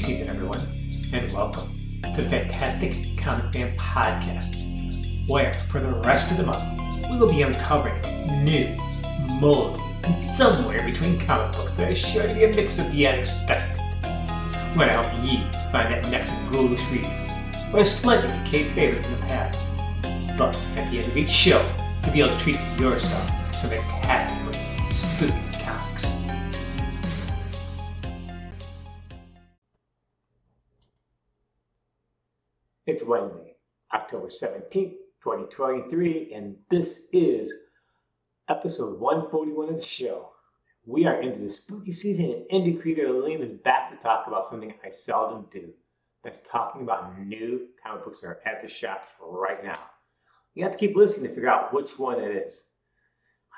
season, everyone, and welcome to the Fantastic Comic Fan Podcast, where for the rest of the month we will be uncovering new, moldy, and somewhere between comic books that are sure to be a mix of the unexpected. We're going to help you find that next ghoulish read, or a slightly decayed favorite from the past. But at the end of each show, you'll be able to treat yourself to some fantastically Wednesday, October 17th, 2023, and this is episode 141 of the show. We are into the spooky season, and indie creator Alim is back to talk about something I seldom do. That's talking about new comic books that are at the shops right now. You have to keep listening to figure out which one it is.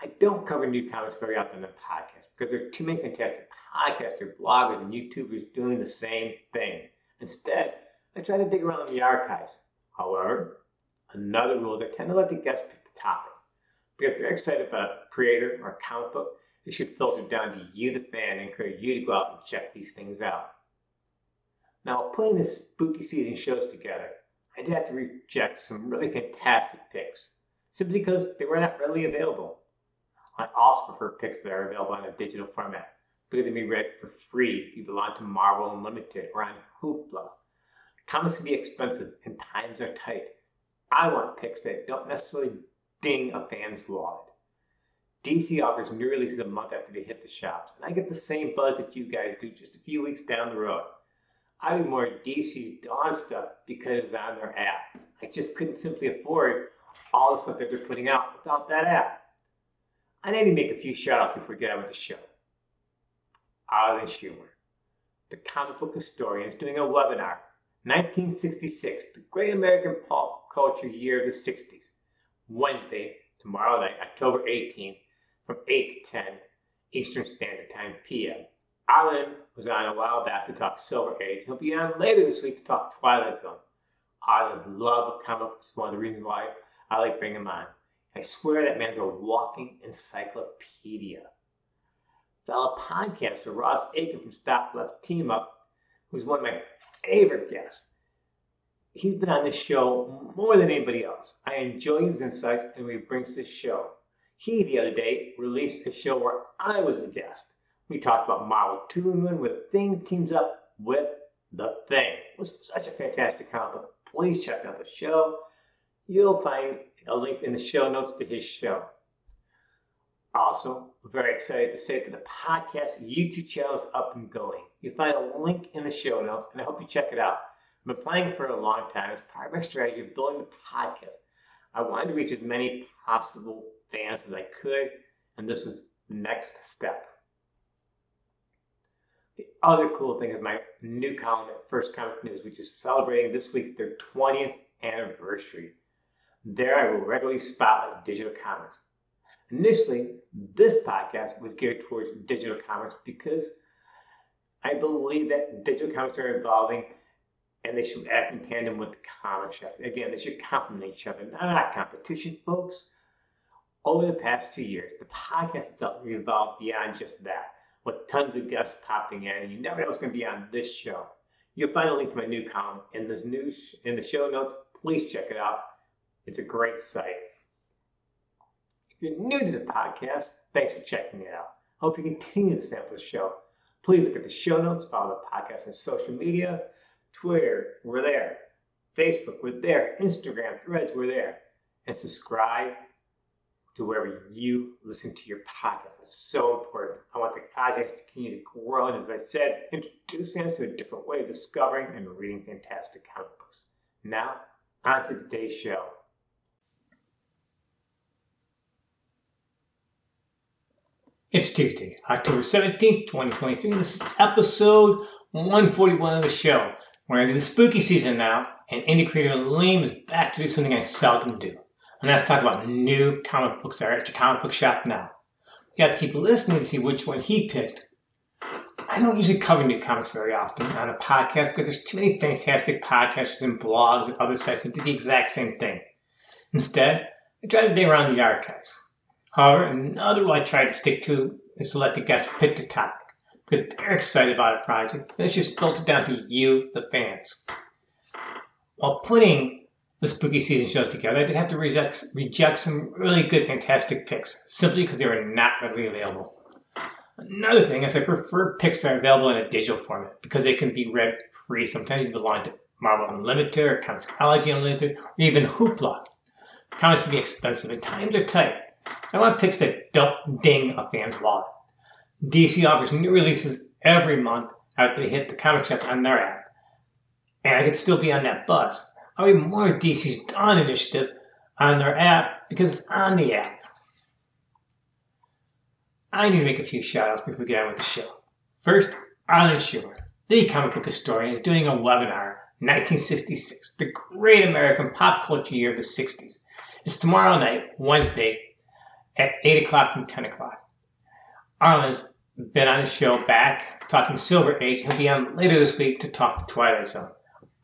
I don't cover new comics very often in the podcast because there are too many fantastic podcasters, bloggers, and YouTubers doing the same thing. Instead, I try to dig around in the archives. However, another rule is I tend to let the guests pick the topic. Because if they're excited about a creator or a comic book, it should filter down to you, the fan, and encourage you to go out and check these things out. Now, putting this spooky season shows together, I'd have to reject some really fantastic picks, simply because they were not readily available. I also prefer picks that are available in a digital format, because they can be read for free if you belong to Marvel Unlimited or on Hoopla. Comics can be expensive and times are tight. I want picks that don't necessarily ding a fan's wallet. DC offers new releases a month after they hit the shops, and I get the same buzz that you guys do just a few weeks down the road. I read more DC's Dawn stuff because it's on their app. I just couldn't simply afford all the stuff that they're putting out without that app. I need to make a few shout-outs before we get on with the show. Arlen Schumer, the comic book historian, is doing a webinar 1966, the great American pop culture year of the 60s. Wednesday, tomorrow night, October 18th, from 8 to 10 Eastern Standard Time PM. Arlen was on a while back to talk Silver Age. He'll be on later this week to talk Twilight Zone. Arlen's love of comic books is one of the reasons why I like bringing him on. I swear that man's a walking encyclopedia. Fellow podcaster Ross Aiken from Stop Let's Team Up, who's one of my favorite guests. He's been on this show more than anybody else. I enjoy his insights and what he brings to the show. He, the other day, released a show where I was the guest. We talked about Marvel 2 in 1 where the Thing teams up with The Thing. It was such a fantastic comic. Please check out the show. You'll find a link in the show notes to his show. Also, very excited to say that the podcast YouTube channel is up and going. You'll find a link in the show notes, and I hope you check it out. I've been playing for a long time as part of my strategy of building the podcast. I wanted to reach as many possible fans as I could, and this was the next step. The other cool thing is my new column at First Comic News, which is celebrating this week their 20th anniversary. There I will regularly spotlight digital comics. Initially, this podcast was geared towards digital comics because I believe that digital comics are evolving and they should act in tandem with the comic shops. Again, they should complement each other, not competition, folks. Over the past two years, the podcast itself has evolved beyond just that, with tons of guests popping in, and you never know what's going to be on this show. You'll find a link to my new column in the news in the show notes. Please check it out. It's a great site. If you're new to the podcast, thanks for checking it out. Hope you continue to sample the show. Please look at the show notes, follow the podcast on social media, Twitter, we're there. Facebook, we're there. Instagram, Threads, we're there. And subscribe to wherever you listen to your podcast. It's so important. I want the podcast to continue to grow and, as I said, introduce fans to a different way of discovering and reading fantastic comic books. Now, on to today's show. It's Tuesday, October 17th, 2023. This is episode 141 of the show. We're into the spooky season now, and indie creator Alim is back to do something I seldom do. And that's talk about new comic books that are at your comic book shop now. You have to keep listening to see which one he picked. I don't usually cover new comics very often on a podcast because there's too many fantastic podcasters and blogs and other sites that do the exact same thing. Instead, I try to dig around the archives. However, another rule I try to stick to is to let the guests pick the topic. because they're excited about a project. Let's just filtered down to you, the fans. While putting the spooky season shows together, I did have to reject, reject some really good, fantastic picks simply because they were not readily available. Another thing is I prefer picks that are available in a digital format because they can be read free. Sometimes you belong to Marvel Unlimited or Comixology Unlimited or even Hoopla. Comics can be expensive and times are tight. I want picks that don't ding a fan's wallet. DC offers new releases every month after they hit the comic shop on their app. And I could still be on that bus. I'll be more of DC's Dawn initiative on their app because it's on the app. I need to make a few shout outs before we get on with the show. First, Arlen Schumer, the comic book historian, is doing a webinar, 1966, the great American pop culture year of the 60s. It's tomorrow night, Wednesday, at 8 o'clock from 10 o'clock. Arlen's been on the show back talking Silver Age. He'll be on later this week to talk the Twilight Zone.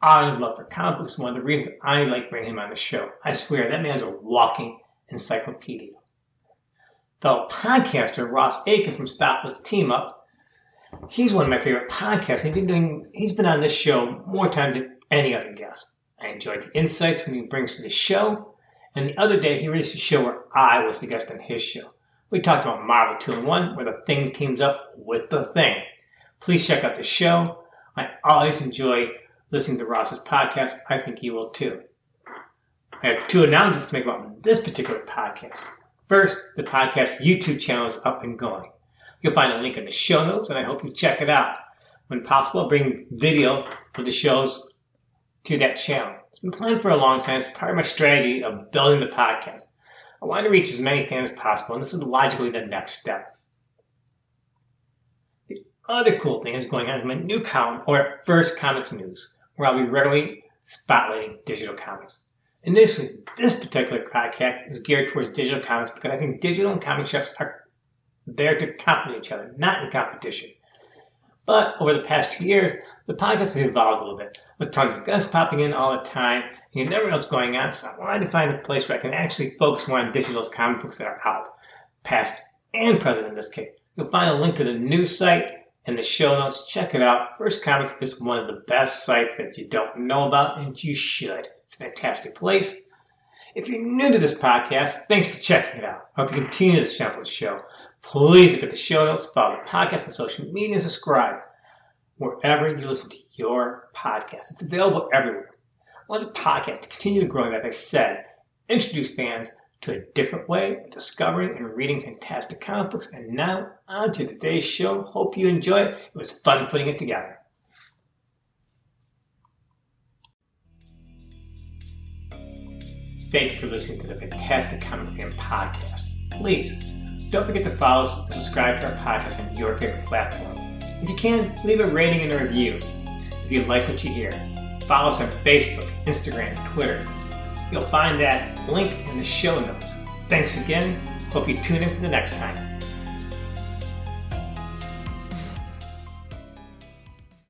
Arlen's love for comic books one of the reasons I like bringing him on the show. I swear, that man's a walking encyclopedia fellow podcaster Ross Aiken from Stop Let's Team Up. He's one of my favorite podcasts. He's been doing. He's been on this show more times than any other guest. I enjoyed the insights when he brings to the show. And the other day, he released a show where I was the guest on his show. We talked about Marvel 2 in 1, where the Thing teams up with the Thing. Please check out the show. I always enjoy listening to Ross's podcast. I think you will too. I have two announcements to make about this particular podcast. First, the podcast YouTube channel is up and going. You'll find a link in the show notes, and I hope you check it out. When possible, I'll bring video of the shows to that channel. It's been planned for a long time. It's part of my strategy of building the podcast. I want to reach as many fans as possible, and this is logically the next step. The other cool thing is going on is my new column, or First Comics News, where I'll be regularly spotlighting digital comics. Initially, this particular podcast is geared towards digital comics because I think digital and comic shops are there to complement each other, not in competition. But over the past two years, the podcast has evolved a little bit, with tons of guests popping in all the time. And you never know what's going on, so I wanted to find a place where I can actually focus more on digital's comic books that are out, past and present in this case. You'll find a link to the new site in the show notes. Check it out. First Comics is one of the best sites that you don't know about, and you should. It's a fantastic place. If you're new to this podcast, thanks for checking it out. I hope you continue to sample the show. Please look at the show notes, follow the podcast on social media, and subscribe wherever you listen to your podcast. It's available everywhere. I want the podcast to continue to grow, like I said, introduce fans to a different way of discovering and reading fantastic comic books. And now on to today's show. Hope you enjoy it. It was fun putting it together. Thank you for listening to the Fantastic Comic Fan Podcast. Please don't forget to follow us and subscribe to our podcast on your favorite platform. If you can, leave a rating and a review. If you like what you hear, follow us on Facebook, Instagram, Twitter. You'll find that link in the show notes. Thanks again. Hope you tune in for the next time.